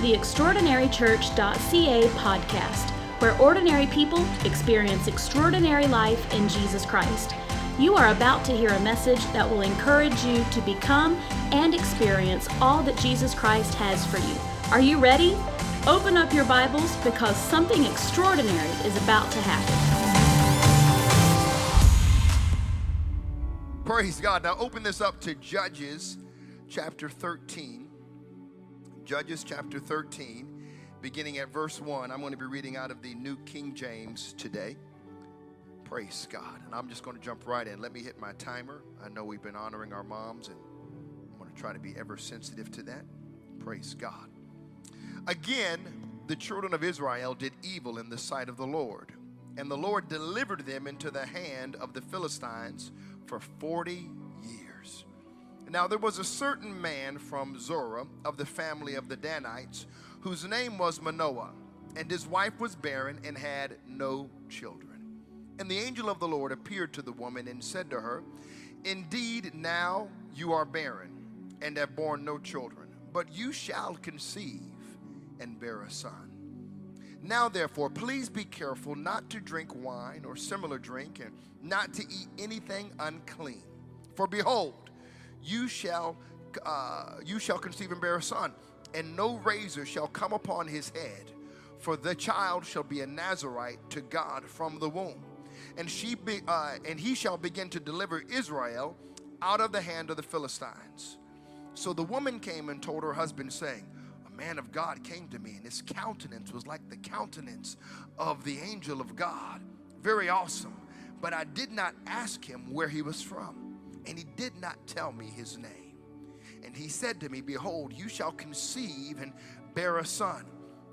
the extraordinarychurch.ca podcast, where ordinary people experience extraordinary life in Jesus Christ. You are about to hear a message that will encourage you to become and experience all that Jesus Christ has for you. Are you ready? Open up your Bibles because something extraordinary is about to happen. Praise God. Now open this up to Judges chapter 13. Judges chapter 13, beginning at verse 1. I'm going to be reading out of the New King James today. Praise God. And I'm just going to jump right in. Let me hit my timer. I know we've been honoring our moms, and I'm going to try to be ever sensitive to that. Praise God. Again, the children of Israel did evil in the sight of the Lord, and the Lord delivered them into the hand of the Philistines for 40 years. Now there was a certain man from Zorah of the family of the Danites, whose name was Manoah, and his wife was barren and had no children. And the angel of the Lord appeared to the woman and said to her, Indeed, now you are barren and have borne no children, but you shall conceive and bear a son. Now, therefore, please be careful not to drink wine or similar drink, and not to eat anything unclean. For behold, you shall uh, you shall conceive and bear a son, and no razor shall come upon his head, for the child shall be a Nazarite to God from the womb and she be, uh, and he shall begin to deliver Israel out of the hand of the Philistines. So the woman came and told her husband, saying, A man of God came to me, and his countenance was like the countenance of the angel of God. Very awesome. But I did not ask him where he was from, and he did not tell me his name. And he said to me, Behold, you shall conceive and bear a son.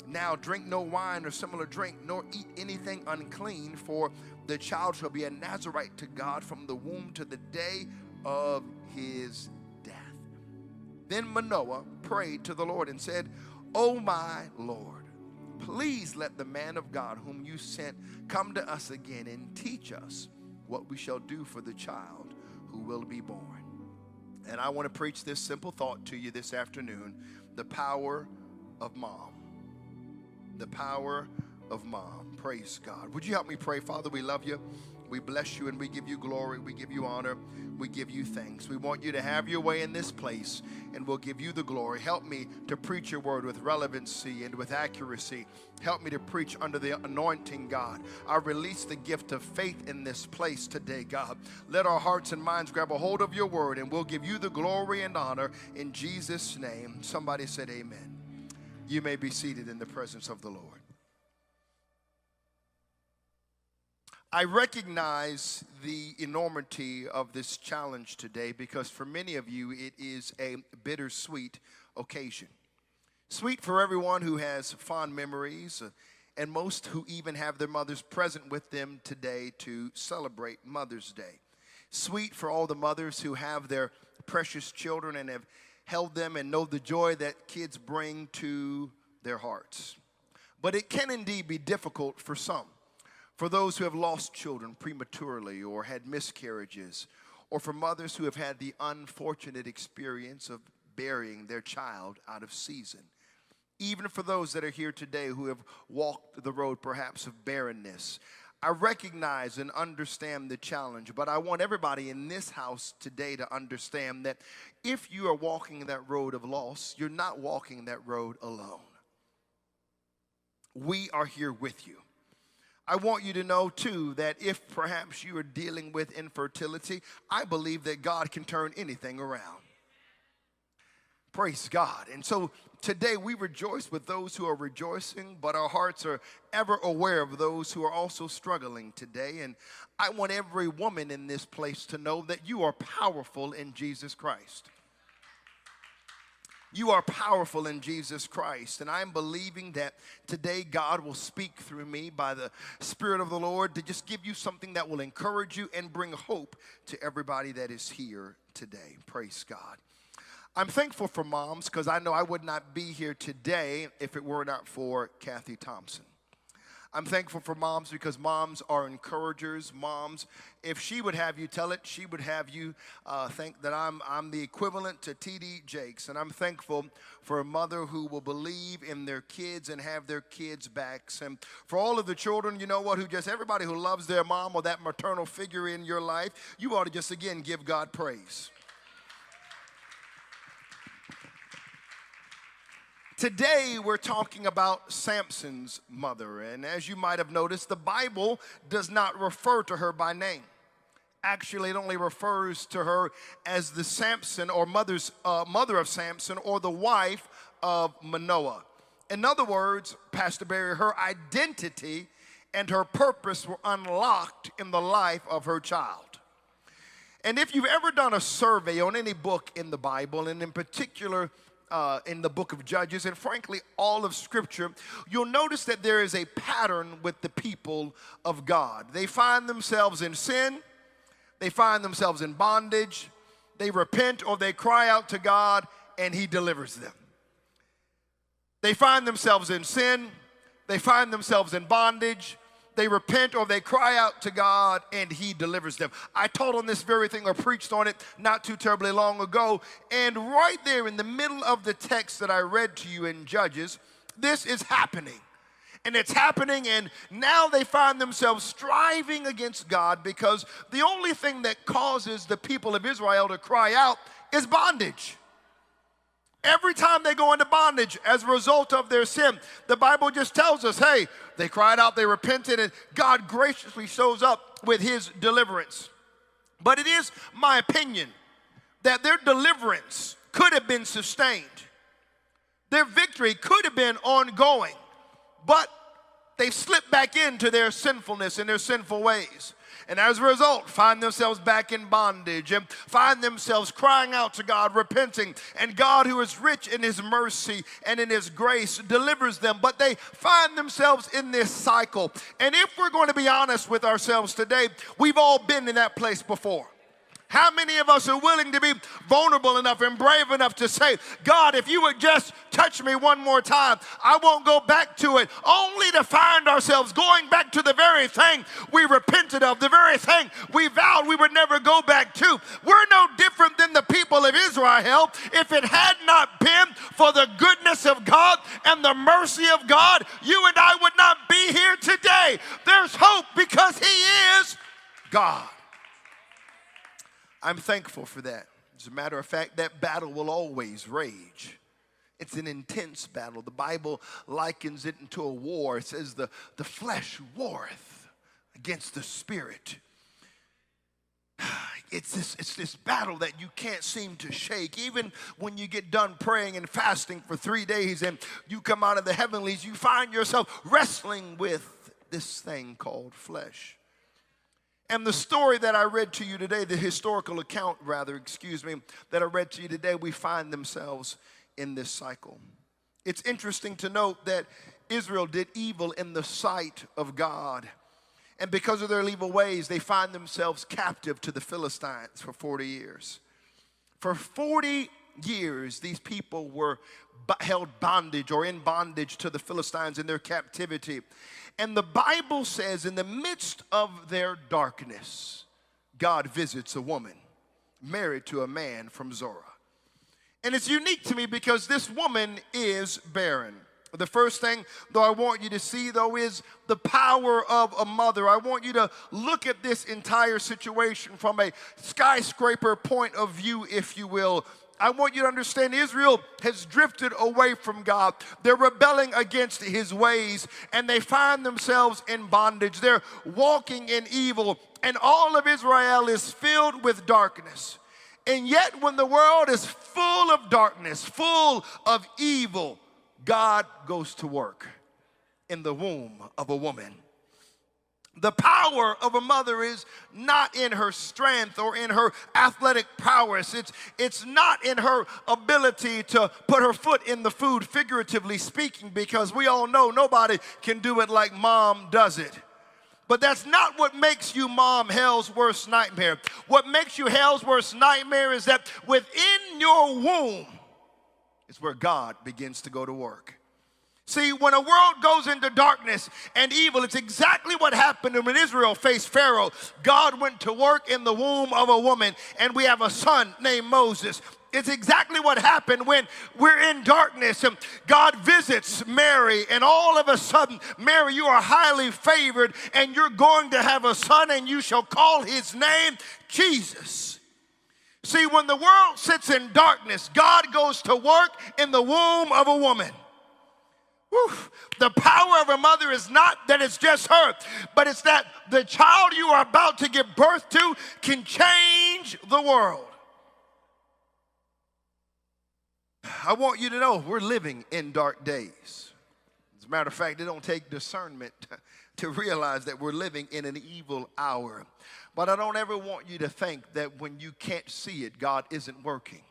Now drink no wine or similar drink, nor eat anything unclean, for the child shall be a Nazarite to God from the womb to the day of his death. Then Manoah prayed to the Lord and said, O my Lord, please let the man of God whom you sent come to us again and teach us what we shall do for the child who will be born. And I want to preach this simple thought to you this afternoon the power of mom. The power of mom. Praise God. Would you help me pray? Father, we love you. We bless you and we give you glory. We give you honor. We give you thanks. We want you to have your way in this place and we'll give you the glory. Help me to preach your word with relevancy and with accuracy. Help me to preach under the anointing, God. I release the gift of faith in this place today, God. Let our hearts and minds grab a hold of your word and we'll give you the glory and honor in Jesus' name. Somebody said, Amen. You may be seated in the presence of the Lord. I recognize the enormity of this challenge today because for many of you it is a bittersweet occasion. Sweet for everyone who has fond memories uh, and most who even have their mothers present with them today to celebrate Mother's Day. Sweet for all the mothers who have their precious children and have held them and know the joy that kids bring to their hearts. But it can indeed be difficult for some for those who have lost children prematurely or had miscarriages, or for mothers who have had the unfortunate experience of burying their child out of season. Even for those that are here today who have walked the road perhaps of barrenness. I recognize and understand the challenge, but I want everybody in this house today to understand that if you are walking that road of loss, you're not walking that road alone. We are here with you. I want you to know too that if perhaps you are dealing with infertility, I believe that God can turn anything around. Praise God. And so today we rejoice with those who are rejoicing, but our hearts are ever aware of those who are also struggling today. And I want every woman in this place to know that you are powerful in Jesus Christ. You are powerful in Jesus Christ. And I'm believing that today God will speak through me by the Spirit of the Lord to just give you something that will encourage you and bring hope to everybody that is here today. Praise God. I'm thankful for moms because I know I would not be here today if it were not for Kathy Thompson. I'm thankful for moms because moms are encouragers. Moms, if she would have you tell it, she would have you uh, think that I'm, I'm the equivalent to T.D. Jakes. And I'm thankful for a mother who will believe in their kids and have their kids' backs. And for all of the children, you know what, who just everybody who loves their mom or that maternal figure in your life, you ought to just again give God praise. Today, we're talking about Samson's mother. And as you might have noticed, the Bible does not refer to her by name. Actually, it only refers to her as the Samson or mother's, uh, mother of Samson or the wife of Manoah. In other words, Pastor Barry, her identity and her purpose were unlocked in the life of her child. And if you've ever done a survey on any book in the Bible, and in particular, uh, in the book of Judges, and frankly, all of Scripture, you'll notice that there is a pattern with the people of God. They find themselves in sin, they find themselves in bondage, they repent or they cry out to God, and He delivers them. They find themselves in sin, they find themselves in bondage, they repent or they cry out to God and He delivers them. I taught on this very thing or preached on it not too terribly long ago. And right there in the middle of the text that I read to you in Judges, this is happening. And it's happening, and now they find themselves striving against God because the only thing that causes the people of Israel to cry out is bondage. Every time they go into bondage as a result of their sin, the Bible just tells us, hey, they cried out, they repented, and God graciously shows up with his deliverance. But it is my opinion that their deliverance could have been sustained. Their victory could have been ongoing, but they slipped back into their sinfulness and their sinful ways and as a result find themselves back in bondage and find themselves crying out to God, repenting. And God, who is rich in His mercy and in His grace, delivers them. But they find themselves in this cycle. And if we're going to be honest with ourselves today, we've all been in that place before. How many of us are willing to be vulnerable enough and brave enough to say, God, if you would just touch me one more time, I won't go back to it, only to find ourselves going back to the very thing we repented of, the very thing we vowed we would never go back to. We're no different than the people of Israel. If it had not been for the goodness of God and the mercy of God, you and I would not be here today. There's hope because He is God. I'm thankful for that. As a matter of fact, that battle will always rage. It's an intense battle. The Bible likens it into a war. It says, the, the flesh warreth against the spirit. It's this, it's this battle that you can't seem to shake. Even when you get done praying and fasting for three days and you come out of the heavenlies, you find yourself wrestling with this thing called flesh. And the story that I read to you today, the historical account, rather, excuse me, that I read to you today, we find themselves in this cycle. It's interesting to note that Israel did evil in the sight of God. And because of their evil ways, they find themselves captive to the Philistines for 40 years. For 40 years, these people were held bondage or in bondage to the Philistines in their captivity. And the Bible says, in the midst of their darkness, God visits a woman married to a man from Zorah. And it's unique to me because this woman is barren. The first thing, though, I want you to see, though, is the power of a mother. I want you to look at this entire situation from a skyscraper point of view, if you will. I want you to understand Israel has drifted away from God. They're rebelling against his ways and they find themselves in bondage. They're walking in evil, and all of Israel is filled with darkness. And yet, when the world is full of darkness, full of evil, God goes to work in the womb of a woman. The power of a mother is not in her strength or in her athletic prowess. It's, it's not in her ability to put her foot in the food, figuratively speaking, because we all know nobody can do it like mom does it. But that's not what makes you mom hell's worst nightmare. What makes you hell's worst nightmare is that within your womb is where God begins to go to work. See, when a world goes into darkness and evil, it's exactly what happened when Israel faced Pharaoh. God went to work in the womb of a woman, and we have a son named Moses. It's exactly what happened when we're in darkness and God visits Mary, and all of a sudden, Mary, you are highly favored, and you're going to have a son, and you shall call his name Jesus. See, when the world sits in darkness, God goes to work in the womb of a woman. Whew. The power of a mother is not that it's just her, but it's that the child you are about to give birth to can change the world. I want you to know we're living in dark days. As a matter of fact, it don't take discernment to realize that we're living in an evil hour. But I don't ever want you to think that when you can't see it, God isn't working.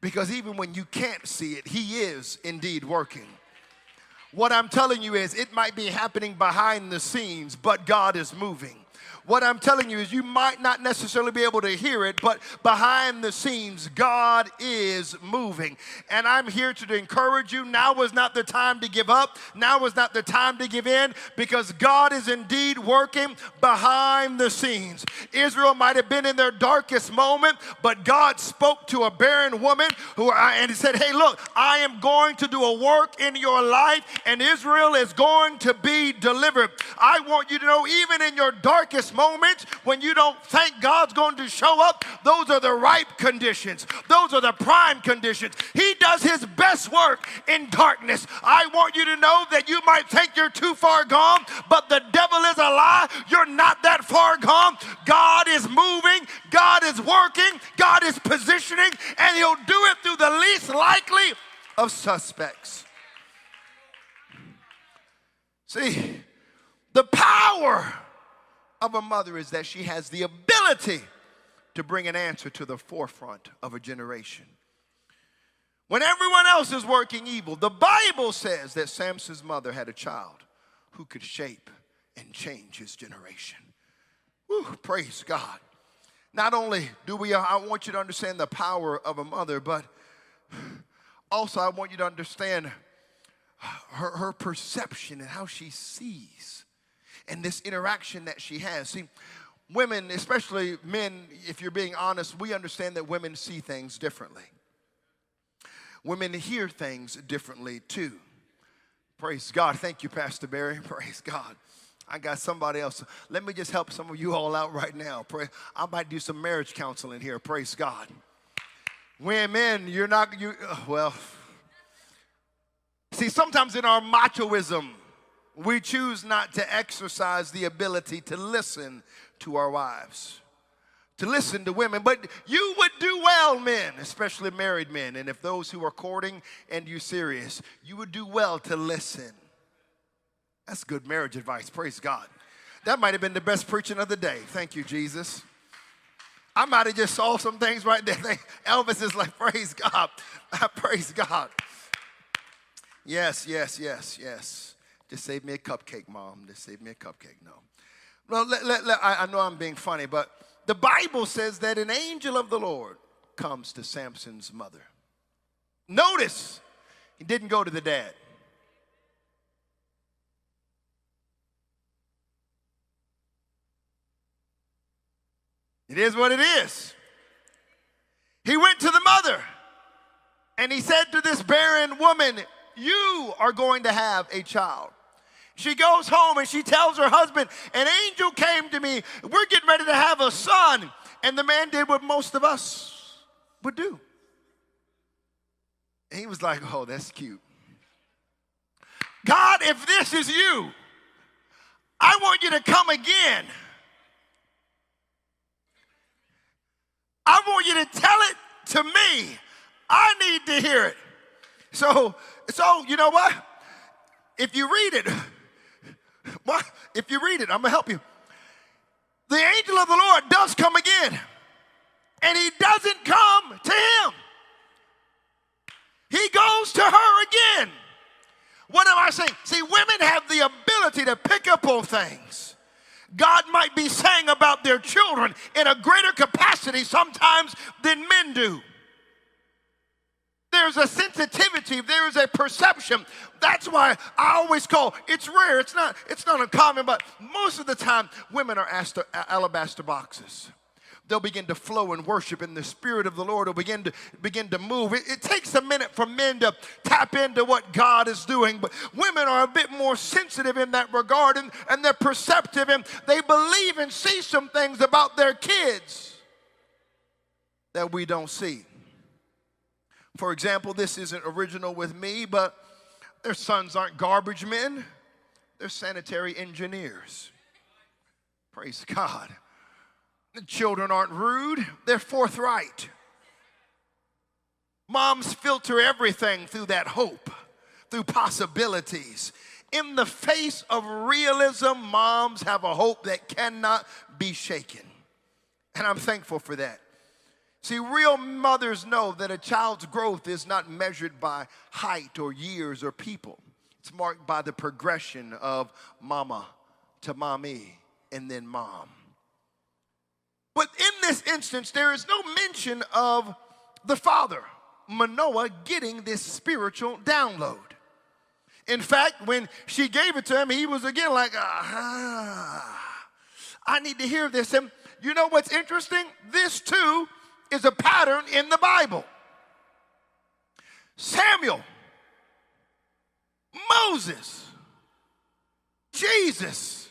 Because even when you can't see it, He is indeed working. What I'm telling you is, it might be happening behind the scenes, but God is moving. What I'm telling you is, you might not necessarily be able to hear it, but behind the scenes, God is moving. And I'm here to encourage you. Now was not the time to give up. Now was not the time to give in because God is indeed working behind the scenes. Israel might have been in their darkest moment, but God spoke to a barren woman who and he said, Hey, look, I am going to do a work in your life, and Israel is going to be delivered. I want you to know, even in your darkest moments when you don't think God's going to show up, those are the ripe conditions. Those are the prime conditions. He does his best work in darkness. I want you to know that you might think you're too far gone, but the devil is a lie. You're not that far gone. God is moving, God is working, God is positioning, and he'll do it through the least likely of suspects. See, the power of a mother is that she has the ability to bring an answer to the forefront of a generation. When everyone else is working evil, the Bible says that Samson's mother had a child who could shape and change his generation. Whew, praise God. Not only do we, I want you to understand the power of a mother, but also I want you to understand her, her perception and how she sees and this interaction that she has. See, women, especially men, if you're being honest, we understand that women see things differently. Women hear things differently too. Praise God. Thank you, Pastor Barry. Praise God. I got somebody else. Let me just help some of you all out right now. Pray. I might do some marriage counseling here. Praise God. Women, you're not, you, uh, well, see, sometimes in our machoism, we choose not to exercise the ability to listen to our wives, to listen to women. But you would do well, men, especially married men. And if those who are courting and you serious, you would do well to listen. That's good marriage advice. Praise God. That might have been the best preaching of the day. Thank you, Jesus. I might have just saw some things right there. Elvis is like, praise God. praise God. Yes, yes, yes, yes. Just save me a cupcake, mom. Just save me a cupcake. No. Well, let, let, let, I, I know I'm being funny, but the Bible says that an angel of the Lord comes to Samson's mother. Notice, he didn't go to the dad. It is what it is. He went to the mother and he said to this barren woman, You are going to have a child. She goes home and she tells her husband, An angel came to me. We're getting ready to have a son. And the man did what most of us would do. And he was like, Oh, that's cute. God, if this is you, I want you to come again. I want you to tell it to me. I need to hear it. So, so you know what? If you read it, well, if you read it, I'm going to help you. The angel of the Lord does come again, and he doesn't come to him. He goes to her again. What am I saying? See, women have the ability to pick up on things. God might be saying about their children in a greater capacity sometimes than men do. There there's a sensitivity, there is a perception. That's why I always call it's rare. It's not it's not uncommon, but most of the time women are asked to alabaster boxes they'll begin to flow and worship and the spirit of the lord will begin to begin to move it, it, takes a minute for men to tap into what god is doing but women are a bit more sensitive in that regard and, and they're perceptive and they believe and see some things about their kids that we don't see for example this isn't original with me but their sons aren't garbage men they're sanitary engineers praise god the children aren't rude, they're forthright. Moms filter everything through that hope, through possibilities. In the face of realism, moms have a hope that cannot be shaken. And I'm thankful for that. See, real mothers know that a child's growth is not measured by height or years or people. It's marked by the progression of mama to mommy and then mom. But in this instance, there is no mention of the father, Manoah, getting this spiritual download. In fact, when she gave it to him, he was again like, ah, I need to hear this. And you know what's interesting? This too is a pattern in the Bible. Samuel, Moses, Jesus,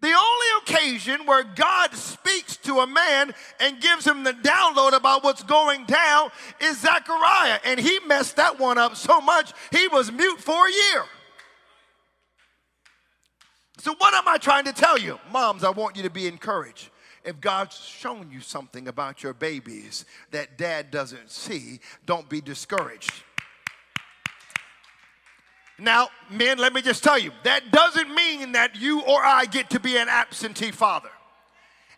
the only occasion where God speaks to a man and gives him the download about what's going down is Zechariah. And he messed that one up so much, he was mute for a year. So, what am I trying to tell you? Moms, I want you to be encouraged. If God's shown you something about your babies that dad doesn't see, don't be discouraged. Now, men, let me just tell you, that doesn't mean that you or I get to be an absentee father.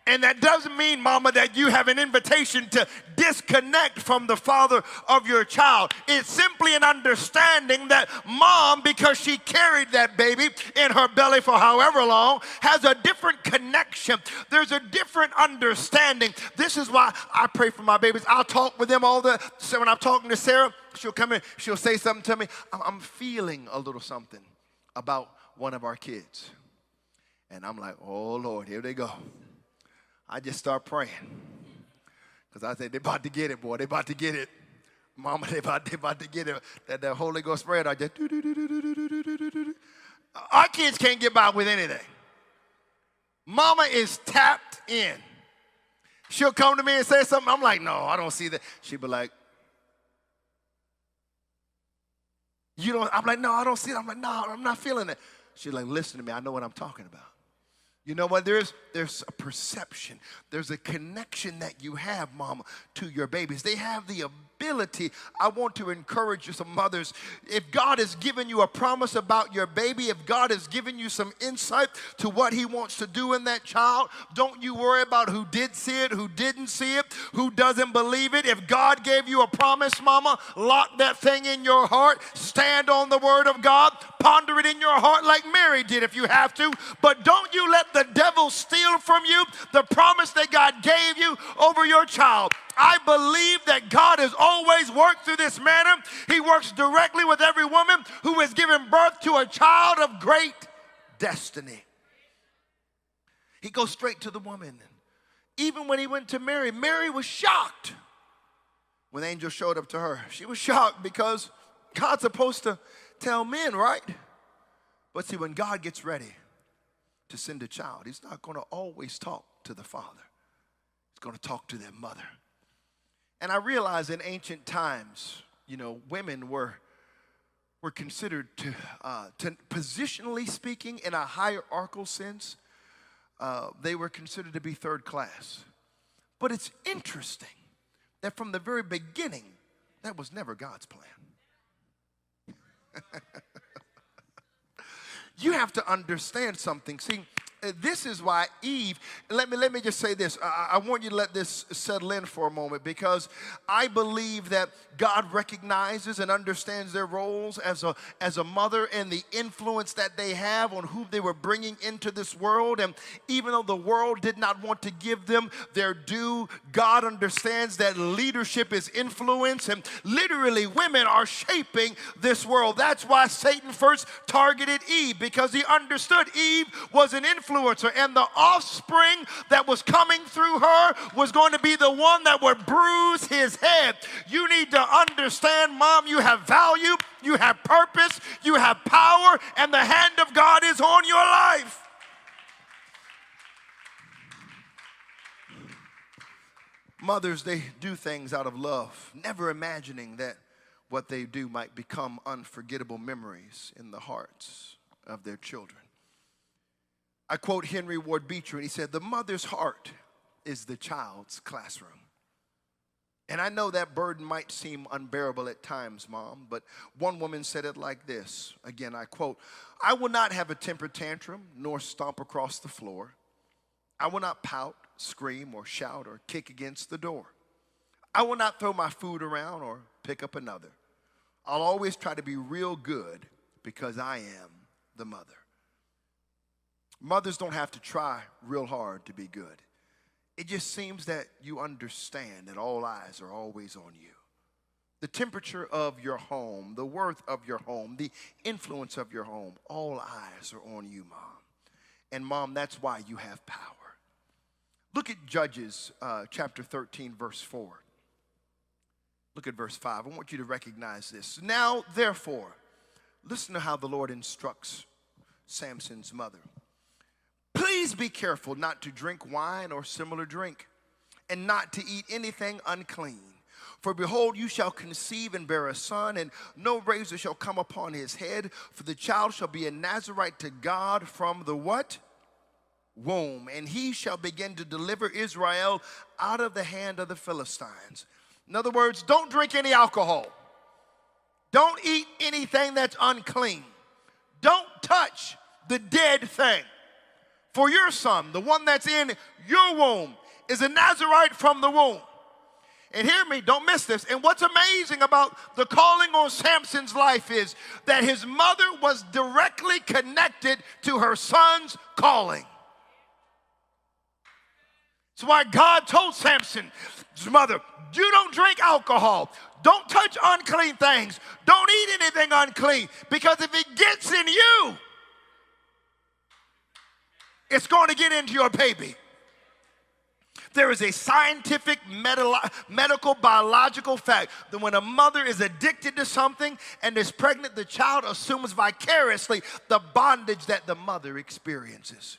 And that doesn't mean, mama, that you have an invitation to disconnect from the father of your child. It's simply an understanding that mom, because she carried that baby in her belly for however long, has a different connection. There's a different understanding. This is why I pray for my babies. I'll talk with them all the so when I'm talking to Sarah, she'll come in, she'll say something to me. I'm feeling a little something about one of our kids. And I'm like, oh Lord, here they go. I just start praying. Because I said, they're about to get it, boy. They're about to get it. Mama, they about, they about to get it. That, that Holy Ghost spread. I just, our kids can't get by with anything. Mama is tapped in. She'll come to me and say something. I'm like, no, I don't see that. She'll be like, you don't, I'm like, no, I don't see it. I'm like, no, I'm not feeling it. She's like, listen to me. I know what I'm talking about. You know what? There's there's a perception. There's a connection that you have, mama, to your babies. They have the ability. I want to encourage you, some mothers. If God has given you a promise about your baby, if God has given you some insight to what He wants to do in that child, don't you worry about who did see it, who didn't see it, who doesn't believe it. If God gave you a promise, mama, lock that thing in your heart. Stand on the word of God. Ponder it in your heart like Mary did if you have to. But don't you let the the devil steal from you the promise that God gave you over your child. I believe that God has always worked through this manner. He works directly with every woman who has given birth to a child of great destiny. He goes straight to the woman. Even when he went to Mary, Mary was shocked when the angel showed up to her. She was shocked because God's supposed to tell men, right? But see, when God gets ready, to send a child, he's not going to always talk to the father. He's going to talk to their mother. And I realize in ancient times, you know, women were were considered to, uh, to positionally speaking, in a hierarchical sense, uh, they were considered to be third class. But it's interesting that from the very beginning, that was never God's plan. you have to understand something. See, Uh, this is why Eve, let me, let me just say this. I, I, want you to let this settle in for a moment because I believe that God recognizes and understands their roles as a, as a mother and the influence that they have on who they were bringing into this world. And even though the world did not want to give them their due, God understands that leadership is influence and literally women are shaping this world. That's why Satan first targeted Eve because he understood Eve was an influence influencer, and the offspring that was coming through her was going to be the one that would bruise his head. You need to understand, mom, you have value, you have purpose, you have power, and the hand of God is on your life. Mothers, they do things out of love, never imagining that what they do might become unforgettable memories in the hearts of their children. I quote Henry Ward Beecher, and he said, The mother's heart is the child's classroom. And I know that burden might seem unbearable at times, Mom, but one woman said it like this. Again, I quote I will not have a temper tantrum nor stomp across the floor. I will not pout, scream, or shout or kick against the door. I will not throw my food around or pick up another. I'll always try to be real good because I am the mother. Mothers don't have to try real hard to be good. It just seems that you understand that all eyes are always on you. The temperature of your home, the worth of your home, the influence of your home, all eyes are on you, mom. And mom, that's why you have power. Look at Judges uh, chapter 13, verse 4. Look at verse 5. I want you to recognize this. Now, therefore, listen to how the Lord instructs Samson's mother. Please be careful not to drink wine or similar drink, and not to eat anything unclean. For behold, you shall conceive and bear a son, and no razor shall come upon his head, for the child shall be a Nazarite to God from the what? Womb. And he shall begin to deliver Israel out of the hand of the Philistines. In other words, don't drink any alcohol. Don't eat anything that's unclean. Don't touch the dead thing. For your son, the one that's in your womb, is a Nazarite from the womb. And hear me, don't miss this. And what's amazing about the calling on Samson's life is that his mother was directly connected to her son's calling. That's why God told Samson's mother, you don't drink alcohol. Don't touch unclean things. Don't eat anything unclean. Because if it gets in you, it's going to get into your baby. There is a scientific, medical, biological fact that when a mother is addicted to something and is pregnant, the child assumes vicariously the bondage that the mother experiences.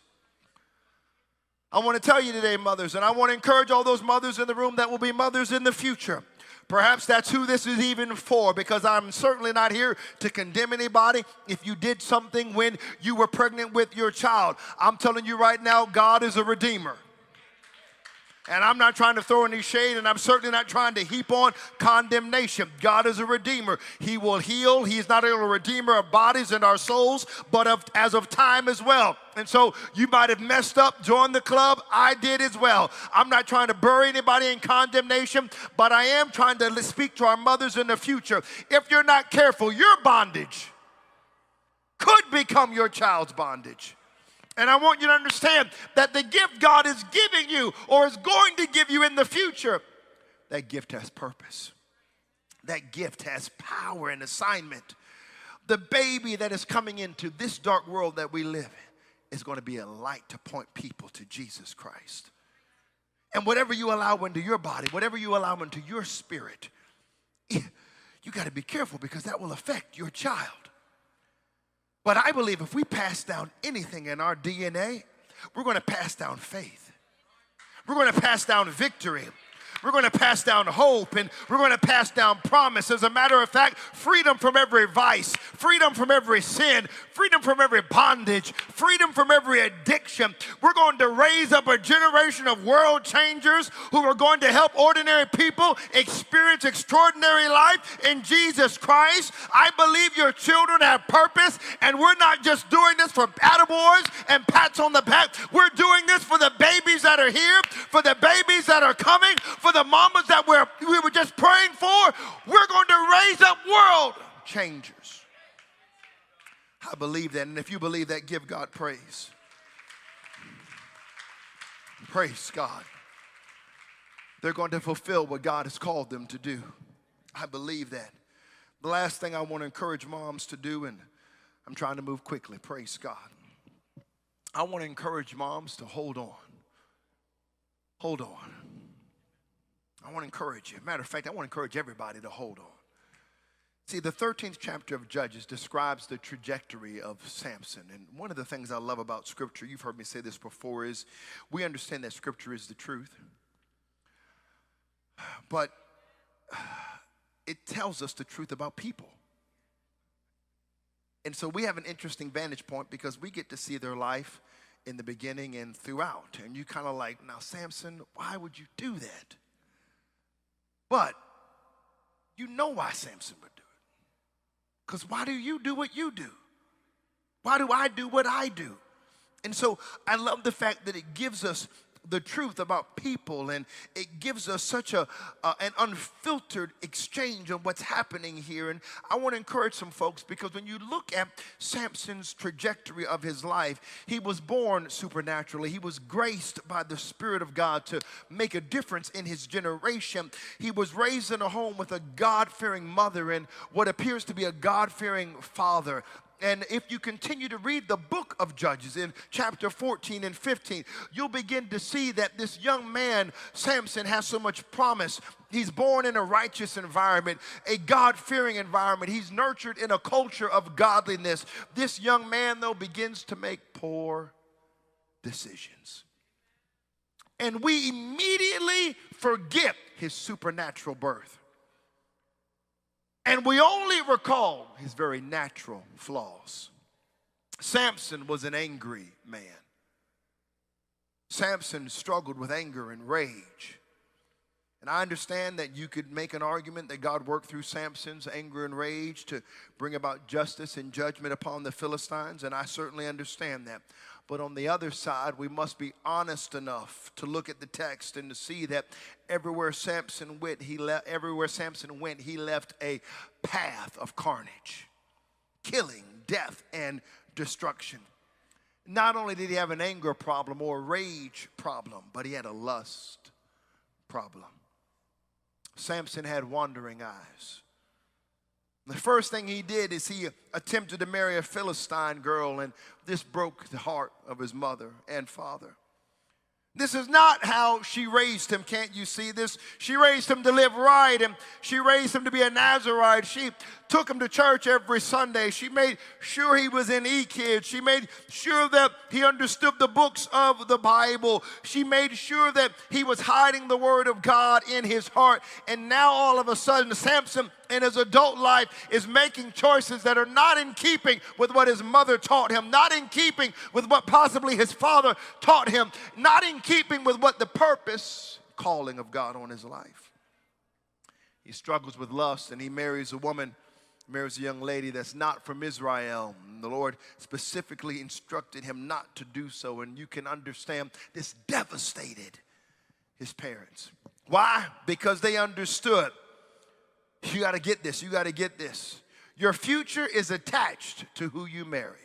I want to tell you today, mothers, and I want to encourage all those mothers in the room that will be mothers in the future. Perhaps that's who this is even for because I'm certainly not here to condemn anybody if you did something when you were pregnant with your child. I'm telling you right now, God is a redeemer. And I'm not trying to throw any shade, and I'm certainly not trying to heap on condemnation. God is a redeemer. He will heal. He's not only a redeemer of bodies and our souls, but of, as of time as well. And so you might have messed up, joined the club. I did as well. I'm not trying to bury anybody in condemnation, but I am trying to speak to our mothers in the future. If you're not careful, your bondage could become your child's bondage. And I want you to understand that the gift God is giving you or is going to give you in the future, that gift has purpose. That gift has power and assignment. The baby that is coming into this dark world that we live in is going to be a light to point people to Jesus Christ. And whatever you allow into your body, whatever you allow into your spirit, you got to be careful because that will affect your child. But I believe if we pass down anything in our DNA, we're going to pass down faith. We're going to pass down victory. We're going to pass down hope and we're going to pass down promise. As a matter of fact, freedom from every vice, freedom from every sin, freedom from every bondage, freedom from every addiction. We're going to raise up a generation of world changers who are going to help ordinary people experience extraordinary life in Jesus Christ. I believe your children have purpose, and we're not just doing this for attaboys and pats on the back. We're doing this for the babies that are here, for the babies that are coming, for the mamas that we're, we were just praying for. We're going to raise up world changers. I believe that. And if you believe that, give God praise. Praise God. They're going to fulfill what God has called them to do. I believe that. The last thing I want to encourage moms to do, and I'm trying to move quickly, praise God. I want to encourage moms to hold on. Hold on. I want to encourage you. Matter of fact, I want to encourage everybody to hold on. See, the 13th chapter of Judges describes the trajectory of Samson. And one of the things I love about Scripture, you've heard me say this before, is we understand that Scripture is the truth. But it tells us the truth about people. And so we have an interesting vantage point because we get to see their life in the beginning and throughout. And you kind of like, now, Samson, why would you do that? But you know why Samson would do it. because why do you do what you do? Why do I do what I do? And so I love the fact that it gives us the truth about people and it gives us such a uh, an unfiltered exchange of what's happening here. And i want to encourage some folks because when you look at samson's trajectory of his life he was born supernaturally. He was graced by the spirit of god to make a difference in his generation. He was raised in a home with a god-fearing mother and what appears to be a god-fearing father and if you continue to read the book of Judges in chapter 14 and 15, you'll begin to see that this young man, Samson, has so much promise. He's born in a righteous environment, a God fearing environment. He's nurtured in a culture of godliness. This young man, though, begins to make poor decisions. And we immediately forget his supernatural birth. And we only recall his very natural flaws. Samson was an angry man. Samson struggled with anger and rage. And I understand that you could make an argument that God worked through Samson's anger and rage to bring about justice and judgment upon the Philistines, and I certainly understand that. But on the other side, we must be honest enough to look at the text and to see that everywhere Samson went, he left everywhere Samson went, he left a path of carnage, killing, death, and destruction. Not only did he have an anger problem or a rage problem, but he had a lust problem. Samson had wandering eyes. The first thing he did is he attempted to marry a Philistine girl, and this broke the heart of his mother and father. This is not how she raised him. Can't you see this? She raised him to live right and she raised him to be a Nazarite. She took him to church every Sunday. She made sure he was in E-Kids. She made sure that he understood the books of the Bible. She made sure that he was hiding the word of God in his heart. And now all of a sudden, Samson in his adult life is making choices that are not in keeping with what his mother taught him, not in keeping with what possibly his father taught him, not in keeping with what the purpose, calling of God on his life. He struggles with lust and he marries a woman, marries a young lady that's not from Israel. The Lord specifically instructed him not to do so, and you can understand this devastated his parents. Why? Because they understood you got to get this. You got to get this. Your future is attached to who you marry.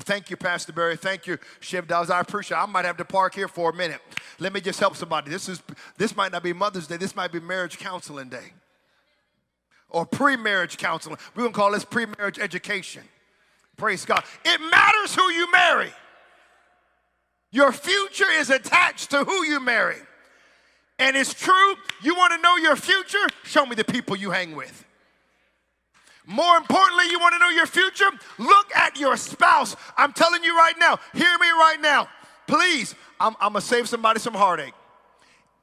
Thank you, Pastor Barry. Thank you, Shiv Dawes. I appreciate it. I might have to park here for a minute. Let me just help somebody. This is this might not be Mother's Day. This might be marriage counseling day. Or pre-marriage counseling. We're gonna call this pre-marriage education. Praise God. It matters who you marry. Your future is attached to who you marry and it's true, you want to know your future? Show me the people you hang with. More importantly, you want to know your future? Look at your spouse. I'm telling you right now, hear me right now. Please, I'm, I'm going to save somebody some heartache.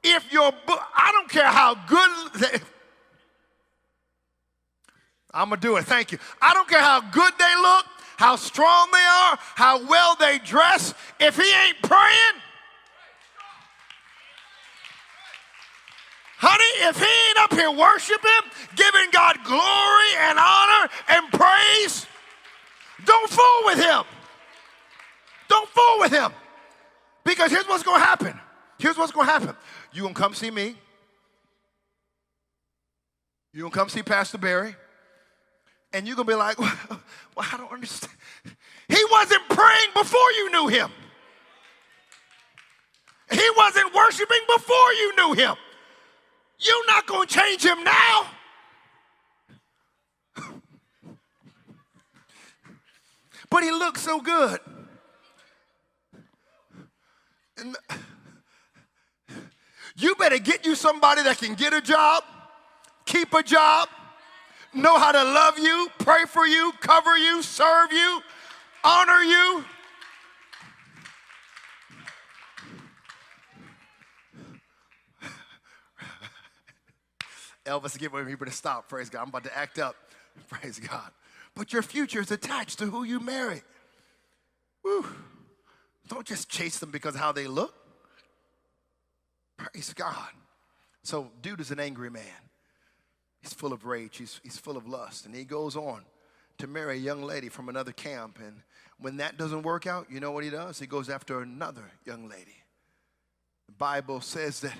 If your book, I don't care how good, they, I'm going to do it. Thank you. I don't care how good they look, how strong they are, how well they dress. If he ain't praying, honey, if he ain't up here worshiping, giving God glory and honor and praise, don't fool with him. Don't fool with him. Because here's what's going to happen. Here's what's going to happen. You're going to come see me. You're going to come see Pastor Barry. And you're going to be like, well, well, I don't understand. He wasn't praying before you knew him. He wasn't worshiping before you knew him. You're not going to change him now. but he looks so good. And you better get you somebody that can get a job, keep a job, know how to love you, pray for you, cover you, serve you, honor you. Elvis, give me to stop. Praise God. I'm about to act up. Praise God. But your future is attached to who you marry. Woo. Don't just chase them because how they look. Praise God. So, dude is an angry man. He's full of rage, he's, he's full of lust. And he goes on to marry a young lady from another camp. And when that doesn't work out, you know what he does? He goes after another young lady. The Bible says that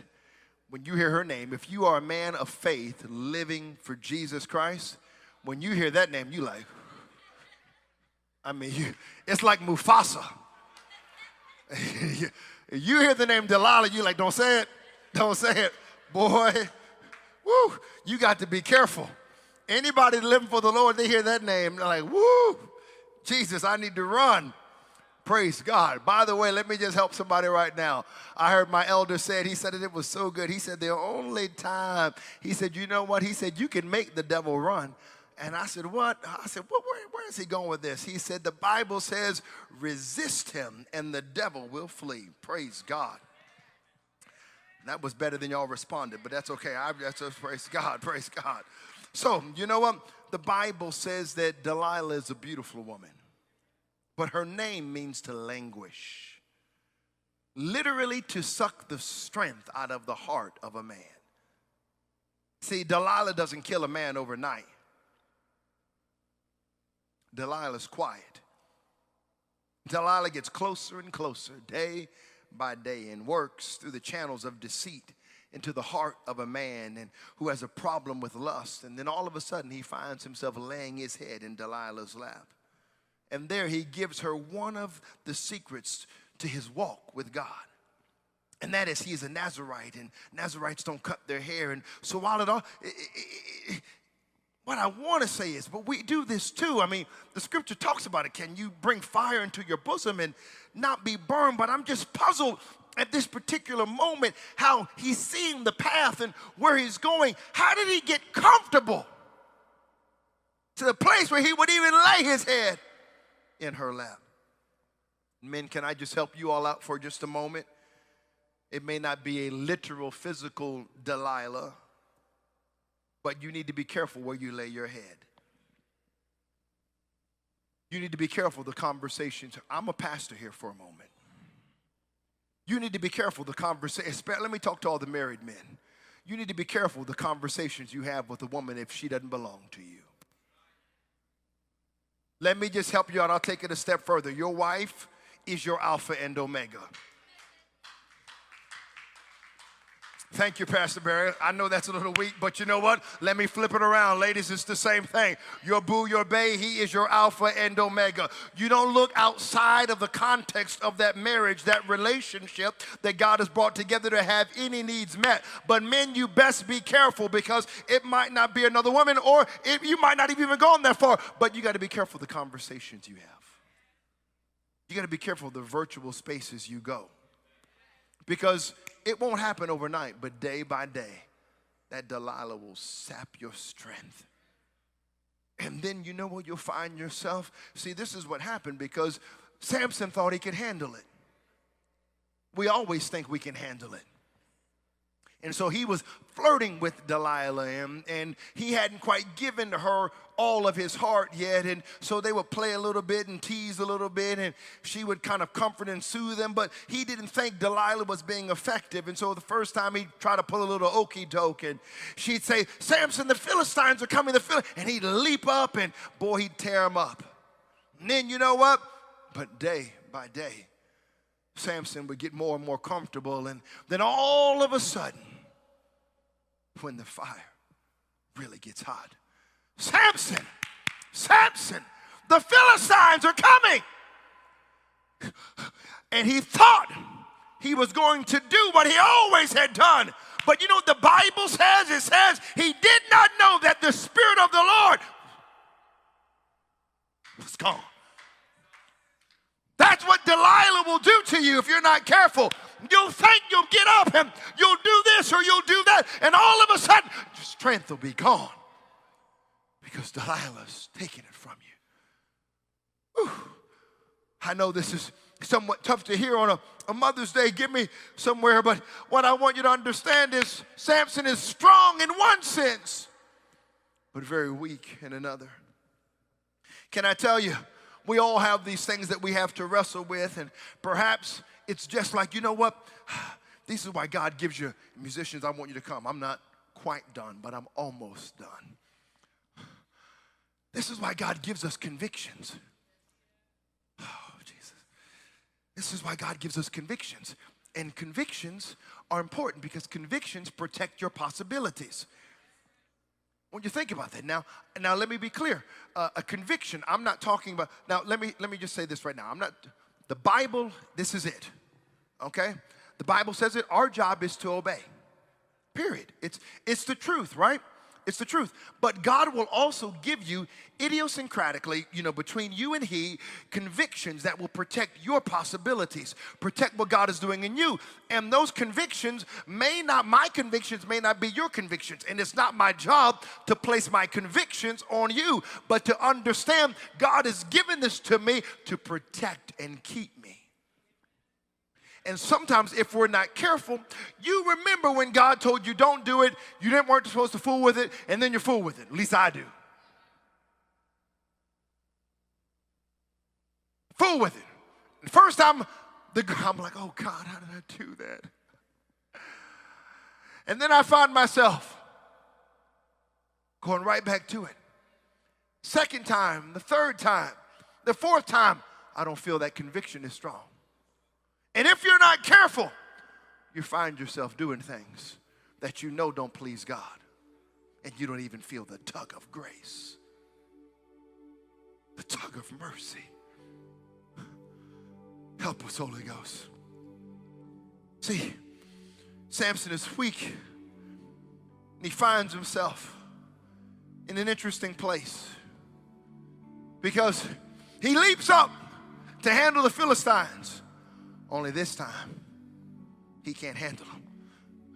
when you hear her name, if you are a man of faith living for Jesus Christ, when you hear that name, you like, I mean, you, it's like Mufasa. you hear the name Delilah, you like, don't say it, don't say it. Boy, woo, you got to be careful. Anybody living for the Lord, they hear that name, they're like, woo, Jesus, I need to run. Praise God. By the way, let me just help somebody right now. I heard my elder said, he said it was so good. He said, the only time, he said, you know what? He said, you can make the devil run. And I said, what? I said, where, where is he going with this? He said, the Bible says, resist him and the devil will flee. Praise God. That was better than y'all responded, but that's okay. I that's just praise God, praise God. So, you know what? The Bible says that Delilah is a beautiful woman but her name means to languish, literally to suck the strength out of the heart of a man. See, Delilah doesn't kill a man overnight. Delilah's quiet. Delilah gets closer and closer day by day and works through the channels of deceit into the heart of a man and who has a problem with lust and then all of a sudden he finds himself laying his head in Delilah's lap. And there he gives her one of the secrets to his walk with God. And that is he is a Nazarite, and Nazarites don't cut their hair. And so while it all, what I want to say is, but we do this too. I mean, the scripture talks about it. Can you bring fire into your bosom and not be burned? But I'm just puzzled at this particular moment how he's seeing the path and where he's going. How did he get comfortable to the place where he would even lay his head in her lap. Men, can I just help you all out for just a moment? It may not be a literal physical Delilah, but you need to be careful where you lay your head. You need to be careful the conversations. I'm a pastor here for a moment. You need to be careful the conversation. Let me talk to all the married men. You need to be careful the conversations you have with a woman if she doesn't belong to you. Let me just help you out. I'll take it a step further. Your wife is your Alpha and Omega. Thank you, Pastor Barry. I know that's a little weak, but you know what? Let me flip it around. Ladies, it's the same thing. Your boo, your bay, he is your alpha and omega. You don't look outside of the context of that marriage, that relationship that God has brought together to have any needs met. But men, you best be careful because it might not be another woman or it, you might not even gone that far. But you got to be careful the conversations you have. You got to be careful the virtual spaces you go. Because it won't happen overnight, but day by day, that Delilah will sap your strength. And then you know what you'll find yourself? See, this is what happened because Samson thought he could handle it. we always think we can handle it. And so he was flirting with Delilah, and, and he hadn't quite given her all of his heart yet. And so they would play a little bit and tease a little bit, and she would kind of comfort and soothe him. But he didn't think Delilah was being effective. And so the first time he'd try to pull a little okey doke, and she'd say, Samson, the Philistines are coming, the Phil-, and he'd leap up, and boy, he'd tear him up. And then you know what? But day by day, Samson would get more and more comfortable, and then all of a sudden, when the fire really gets hot, Samson, Samson, the Philistines are coming. And he thought he was going to do what he always had done. But you know what the Bible says? It says he did not know that the Spirit of the Lord was gone. That's what Delilah will do to you if you're not careful. You'll think you'll get up and you'll do this or you'll do that, and all of a sudden, your strength will be gone because Delilah's taking it from you. Whew. I know this is somewhat tough to hear on a, a, Mother's Day. Give me somewhere, but what I want you to understand is Samson is strong in one sense, but very weak in another. Can I tell you? We all have these things that we have to wrestle with, and perhaps it's just like, you know what? This is why God gives you musicians. I want you to come. I'm not quite done, but I'm almost done. This is why God gives us convictions. Oh, Jesus. This is why God gives us convictions. And convictions are important because convictions protect your possibilities. When you think about that, now, now let me be clear. Uh, a conviction, I'm not talking about. Now, let me let me just say this right now. I'm not. The Bible, this is it. Okay, the Bible says it. Our job is to obey. Period. It's it's the truth, right? It's the truth. But God will also give you idiosyncratically, you know, between you and He, convictions that will protect your possibilities, protect what God is doing in you. And those convictions may not, my convictions may not be your convictions. And it's not my job to place my convictions on you, but to understand God has given this to me to protect and keep me. And sometimes, if we're not careful, you remember when God told you don't do it, you didn't weren't supposed to fool with it, and then you're fool with it. At least I do. Fool with it. First time, the, I'm like, oh God, how did I do that? And then I find myself going right back to it. Second time, the third time, the fourth time, I don't feel that conviction is strong. And if you're not careful, you find yourself doing things that you know don't please God. And you don't even feel the tug of grace, the tug of mercy. Help us, Holy Ghost. See, Samson is weak. And he finds himself in an interesting place because he leaps up to handle the Philistines. Only this time, he can't handle them.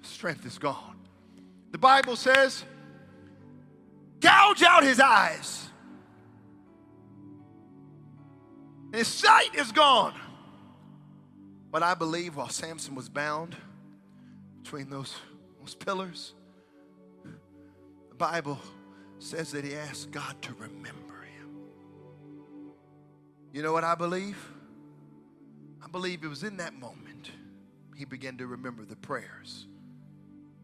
Strength is gone. The Bible says, gouge out his eyes. His sight is gone. But I believe while Samson was bound between those, those pillars, the Bible says that he asked God to remember him. You know what I believe? I believe it was in that moment he began to remember the prayers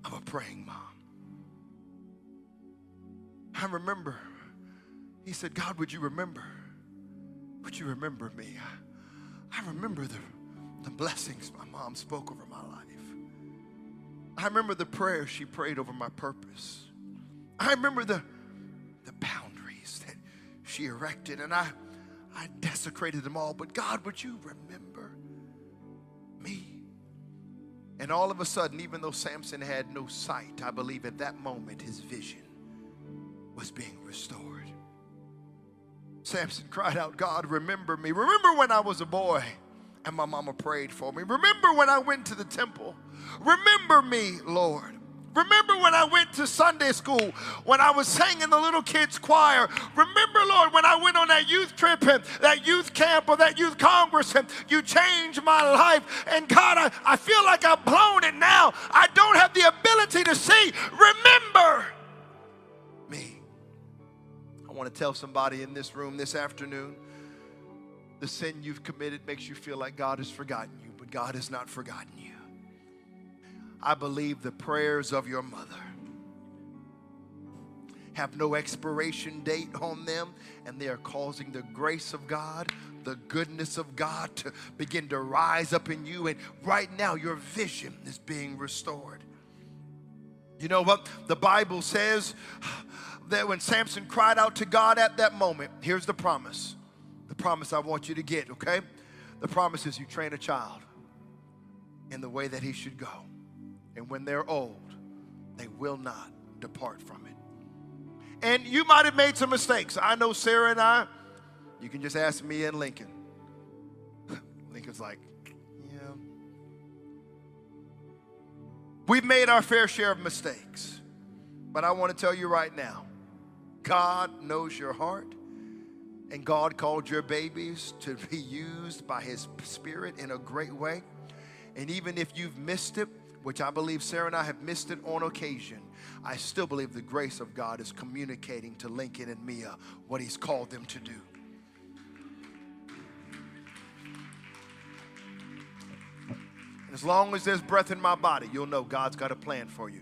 of a praying mom. I remember, he said, God, would you remember? Would you remember me? I, I remember the, the blessings my mom spoke over my life. I remember the prayers she prayed over my purpose. I remember the, the boundaries that she erected, and I, I desecrated them all. But God, would you remember me? And all of a sudden, even though Samson had no sight, I believe at that moment his vision was being restored. Samson cried out, God, remember me. Remember when I was a boy and my mama prayed for me. Remember when I went to the temple. Remember me, Lord. Remember when I went to Sunday school, when I was singing the little kids' choir. Remember, Lord, when I went on that youth trip and that youth camp or that youth congress, and you changed my life. And God, I, I feel like I've blown it now. I don't have the ability to see. Remember me. I want to tell somebody in this room this afternoon the sin you've committed makes you feel like God has forgotten you, but God has not forgotten you. I believe the prayers of your mother have no expiration date on them, and they are causing the grace of God, the goodness of God to begin to rise up in you. And right now, your vision is being restored. You know what? The Bible says that when Samson cried out to God at that moment, here's the promise. The promise I want you to get, okay? The promise is you train a child in the way that he should go. And when they're old, they will not depart from it. And you might have made some mistakes. I know Sarah and I, you can just ask me and Lincoln. Lincoln's like, yeah. We've made our fair share of mistakes. But I want to tell you right now God knows your heart. And God called your babies to be used by His Spirit in a great way. And even if you've missed it, which I believe Sarah and I have missed it on occasion, I still believe the grace of God is communicating to Lincoln and Mia what He's called them to do. As long as there's breath in my body, you'll know God's got a plan for you.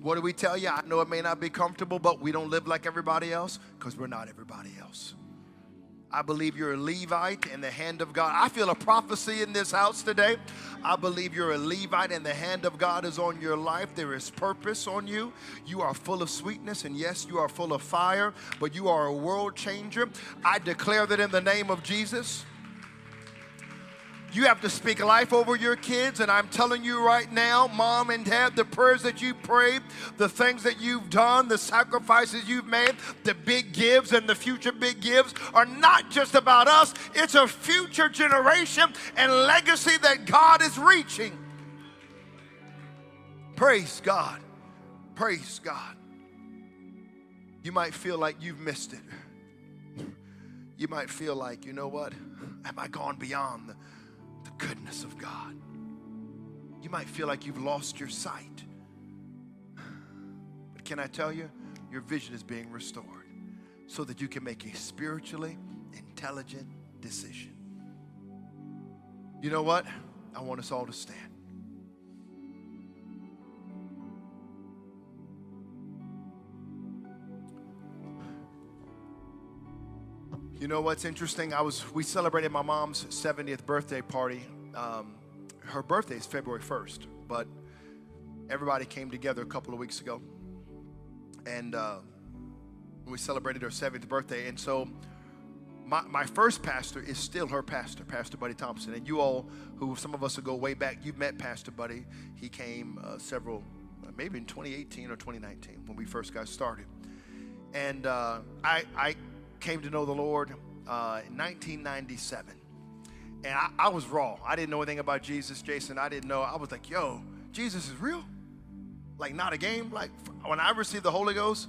What do we tell you? I know it may not be comfortable, but we don't live like everybody else because we're not everybody else. I believe you're a Levite in the hand of God. I feel a prophecy in this house today. I believe you're a Levite and the hand of God is on your life. There is purpose on you. You are full of sweetness, and yes, you are full of fire, but you are a world changer. I declare that in the name of Jesus. You have to speak life over your kids. And I'm telling you right now, mom and dad, the prayers that you prayed, the things that you've done, the sacrifices you've made, the big gives and the future big gives are not just about us. It's a future generation and legacy that God is reaching. Praise God. Praise God. You might feel like you've missed it. You might feel like, you know what? Have I gone beyond the goodness of God. You might feel like you've lost your sight. But can I tell you, your vision is being restored so that you can make a spiritually intelligent decision. You know what? I want us all to stand. You know what's interesting? I was we celebrated my mom's 70th birthday party. Um, her birthday is February 1st, but everybody came together a couple of weeks ago, and uh, we celebrated her 70th birthday. And so, my, my first pastor is still her pastor, Pastor Buddy Thompson. And you all, who some of us will go way back, you've met Pastor Buddy. He came uh, several, uh, maybe in 2018 or 2019 when we first got started. And uh, I, I came to know the Lord uh, in 1997. And I, I, was raw. I didn't know anything about Jesus, Jason. I didn't know. I was like, yo, Jesus is real? Like, not a game? Like, when I received the Holy Ghost,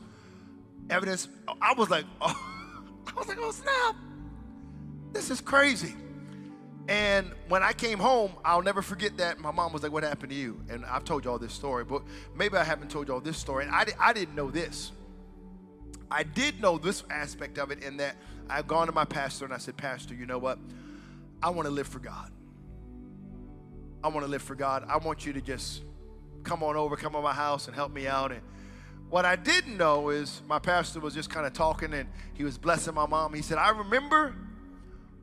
evidence, I was like, oh, I was like, oh, snap. This is crazy. And when I came home, I'll never forget that my mom was like, What happened to you? And I've told y'all this story, but maybe I haven't told y'all this story. And I, I didn't know this. I did know this aspect of it in that I've gone to my pastor and I said, Pastor, you know what? I want to live for God. I want to live for God. I want you to just come on over, come on my house and help me out. And what I didn't know is my pastor was just kind of talking and he was blessing my mom. He said, I remember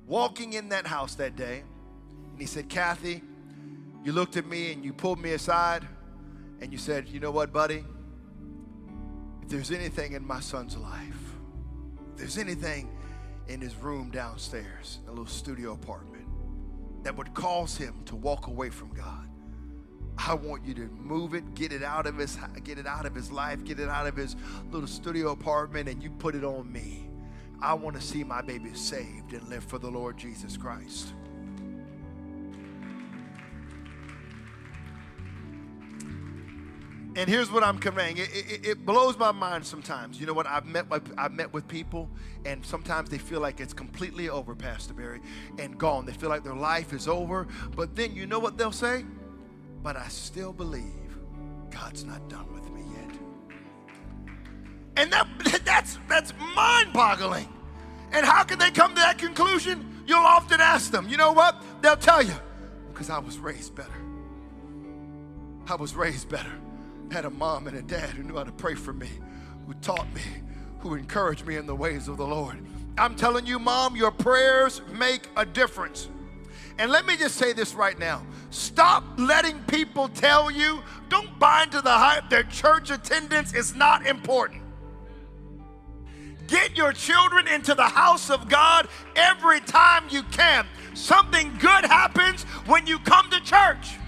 walking in that house that day. And he said, Kathy, you looked at me and you pulled me aside and you said, You know what, buddy? If there's anything in my son's life, if there's anything in his room downstairs, a little studio apartment, that would cause him to walk away from God, I want you to move it, get it out of his get it out of his life, get it out of his little studio apartment, and you put it on me. I want to see my baby saved and live for the Lord Jesus Christ. And here's what I'm conveying. It, it, it, blows my mind sometimes. You know what? I've met I've met with people, and sometimes they feel like it's completely over, Pastor Barry, and gone. They feel like their life is over. But then you know what they'll say? But I still believe God's not done with me yet. And that that's that's mind-boggling. And how can they come to that conclusion? You'll often ask them. You know what? They'll tell you, because I was raised better. I was raised better had a mom and a dad who knew how to pray for me, who taught me, who encouraged me in the ways of the Lord. I'm telling you, mom, your prayers make a difference. And let me just say this right now stop letting people tell you, don't buy into the hype that church attendance is not important. Get your children into the house of God every time you can. Something good happens when you come to church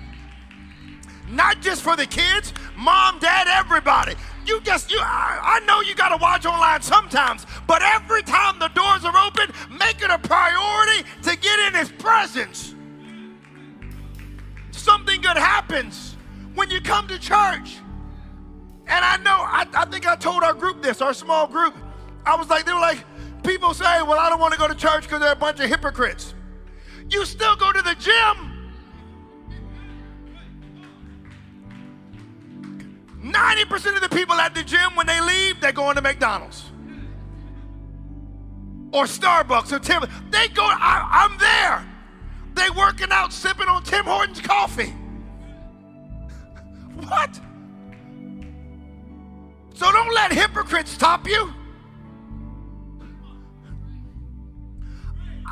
not just for the kids, mom, dad, everybody. You just, you, I, I know you got to watch online sometimes, but every time the doors are open, make it a priority to get in His presence. Something good happens when you come to church. And I know, I, I think I told our group this, our small group. I was like, they were like, people say, well, I don't want to go to church because they're a bunch of hypocrites. You still go to the gym 90% of the people at the gym, when they leave, they're going to McDonald's or Starbucks or Tim. They go, I, am there. They working out, sipping on Tim Hortons coffee. what? So don't let hypocrites stop you.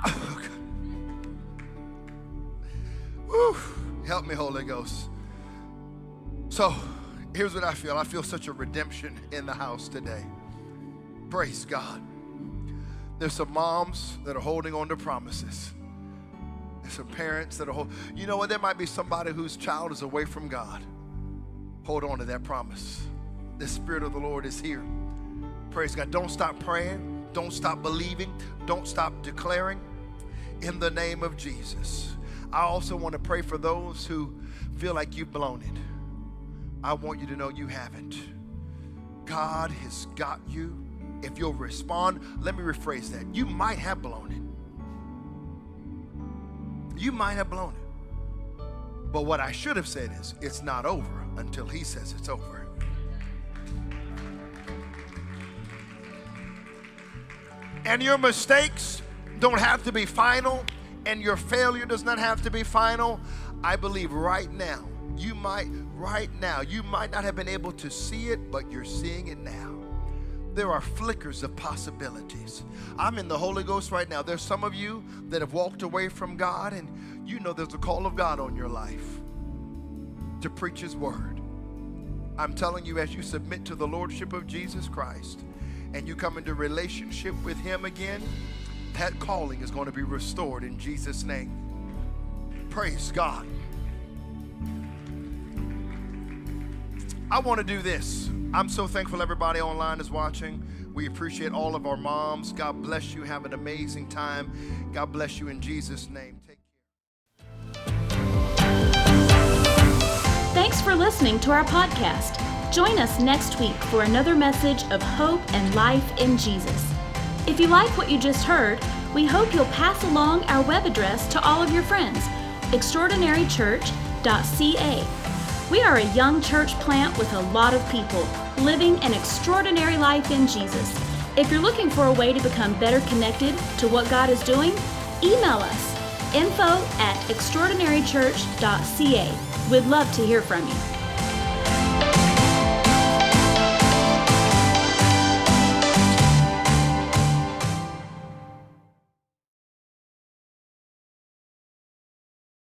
Help me, Holy Ghost. So, here's what I feel I feel such a redemption in the house today. Praise God. There's some moms that are holding on to promises. There's some parents that are holding. You know what? There might be somebody whose child is away from God. Hold on to that promise. The Spirit of the Lord is here. Praise God. Don't stop praying. Don't stop believing. Don't stop declaring in the name of Jesus. I also want to pray for those who feel like you've blown it. I want you to know you haven't. God has got you. If you'll respond, let me rephrase that. You might have blown it. You might have blown it. But what I should have said is, it's not over until He says it's over. And your mistakes don't have to be final, and your failure does not have to be final. I believe right now you might, right now, you might not have been able to see it, but you're seeing it now. There are flickers of possibilities. I'm in the Holy Ghost right now. There's some of you that have walked away from God, and you know there's a call of God on your life to preach His word. I'm telling you, as you submit to the Lordship of Jesus Christ and you come into relationship with Him again, that calling is going to be restored in Jesus' name. Praise God. I want to do this. I'm so thankful everybody online is watching. We appreciate all of our moms. God bless you. Have an amazing time. God bless you in Jesus' name. Take care. Thanks for listening to our podcast. Join us next week for another message of hope and life in Jesus. If you like what you just heard, we hope you'll pass along our web address to all of your friends extraordinarychurch.ca we are a young church plant with a lot of people living an extraordinary life in Jesus. If you're looking for a way to become better connected to what God is doing, email us info at extraordinarychurch.ca. We'd love to hear from you.